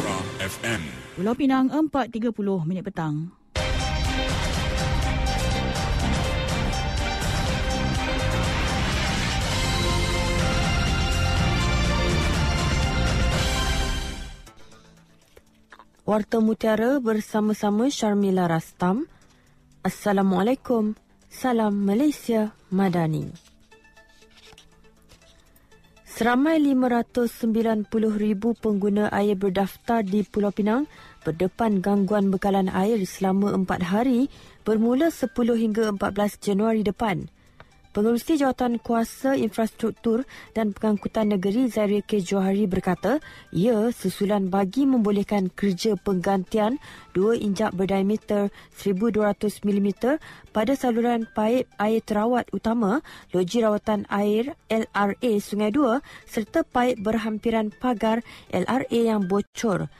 Melora FM. Pulau Pinang 4.30 minit petang. Warta Mutiara bersama-sama Sharmila Rastam. Assalamualaikum. Salam Malaysia Madani. Seramai 590,000 pengguna air berdaftar di Pulau Pinang berdepan gangguan bekalan air selama 4 hari bermula 10 hingga 14 Januari depan. Pengerusi Jawatan Kuasa Infrastruktur dan Pengangkutan Negeri Zahir K. Johari berkata, ia susulan bagi membolehkan kerja penggantian 2 injak berdiameter 1200 mm pada saluran paip air terawat utama Loji Rawatan Air LRA Sungai Dua serta paip berhampiran pagar LRA yang bocor.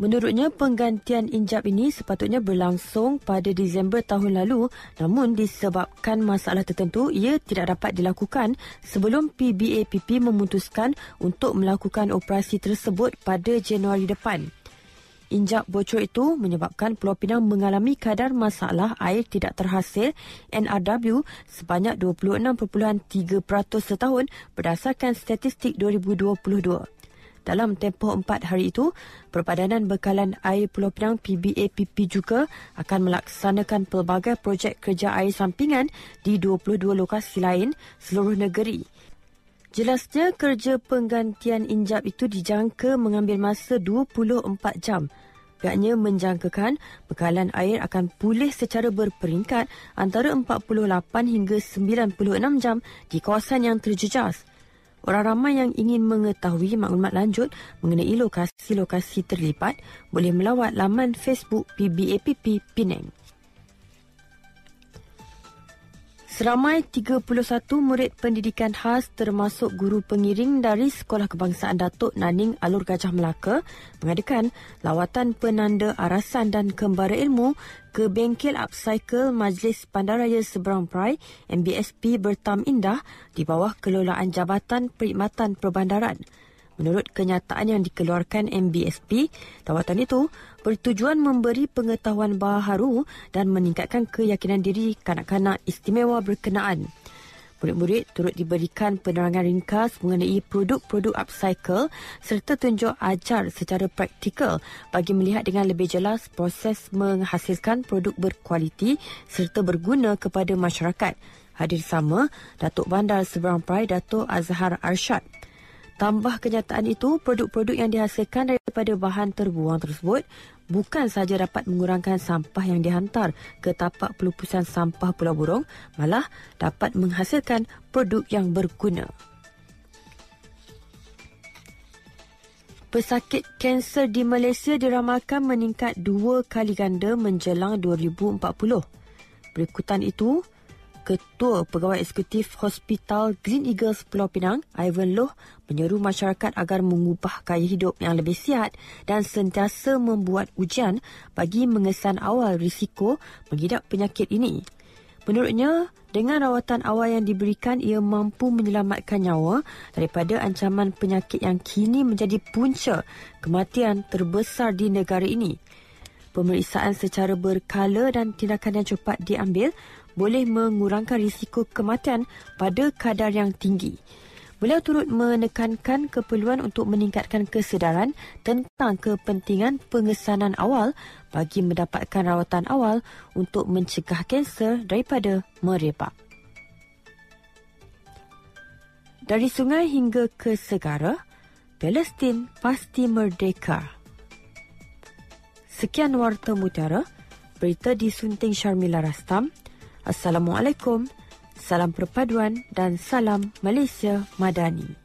Menurutnya, penggantian injap ini sepatutnya berlangsung pada Disember tahun lalu namun disebabkan masalah tertentu, ia tidak dapat dilakukan sebelum PBAPP memutuskan untuk melakukan operasi tersebut pada Januari depan. Injap bocor itu menyebabkan Pulau Pinang mengalami kadar masalah air tidak terhasil NRW sebanyak 26.3% setahun berdasarkan statistik 2022. Dalam tempoh empat hari itu, Perpadanan Bekalan Air Pulau Pinang PBAPP juga akan melaksanakan pelbagai projek kerja air sampingan di 22 lokasi lain seluruh negeri. Jelasnya kerja penggantian injap itu dijangka mengambil masa 24 jam. Pihaknya menjangkakan bekalan air akan pulih secara berperingkat antara 48 hingga 96 jam di kawasan yang terjejas. Orang ramai yang ingin mengetahui maklumat lanjut mengenai lokasi-lokasi terlibat boleh melawat laman Facebook PBAPP Penang. Seramai 31 murid pendidikan khas termasuk guru pengiring dari Sekolah Kebangsaan Datuk Naning Alur Gajah Melaka mengadakan lawatan penanda arasan dan kembara ilmu ke bengkel upcycle Majlis Bandaraya Seberang Perai MBSP Bertam Indah di bawah kelolaan Jabatan Perkhidmatan Perbandaran. Menurut kenyataan yang dikeluarkan MBSP, lawatan itu bertujuan memberi pengetahuan baharu dan meningkatkan keyakinan diri kanak-kanak istimewa berkenaan. Murid-murid turut diberikan penerangan ringkas mengenai produk-produk upcycle serta tunjuk ajar secara praktikal bagi melihat dengan lebih jelas proses menghasilkan produk berkualiti serta berguna kepada masyarakat. Hadir sama Datuk Bandar Seberang Perai Datuk Azhar Arshad. Tambah kenyataan itu, produk-produk yang dihasilkan daripada bahan terbuang tersebut bukan sahaja dapat mengurangkan sampah yang dihantar ke tapak pelupusan sampah Pulau Burung, malah dapat menghasilkan produk yang berguna. Pesakit kanser di Malaysia diramalkan meningkat dua kali ganda menjelang 2040. Berikutan itu, Ketua Pegawai Eksekutif Hospital Green Eagles Pulau Pinang, Ivan Loh, menyeru masyarakat agar mengubah gaya hidup yang lebih sihat dan sentiasa membuat ujian bagi mengesan awal risiko mengidap penyakit ini. Menurutnya, dengan rawatan awal yang diberikan, ia mampu menyelamatkan nyawa daripada ancaman penyakit yang kini menjadi punca kematian terbesar di negara ini. Pemeriksaan secara berkala dan tindakan yang cepat diambil boleh mengurangkan risiko kematian pada kadar yang tinggi. Beliau turut menekankan keperluan untuk meningkatkan kesedaran tentang kepentingan pengesanan awal bagi mendapatkan rawatan awal untuk mencegah kanser daripada merebak. Dari sungai hingga ke segara, Palestin pasti merdeka. Sekian Warta Mutiara, berita disunting Sharmila Rastam. Assalamualaikum, salam perpaduan dan salam Malaysia Madani.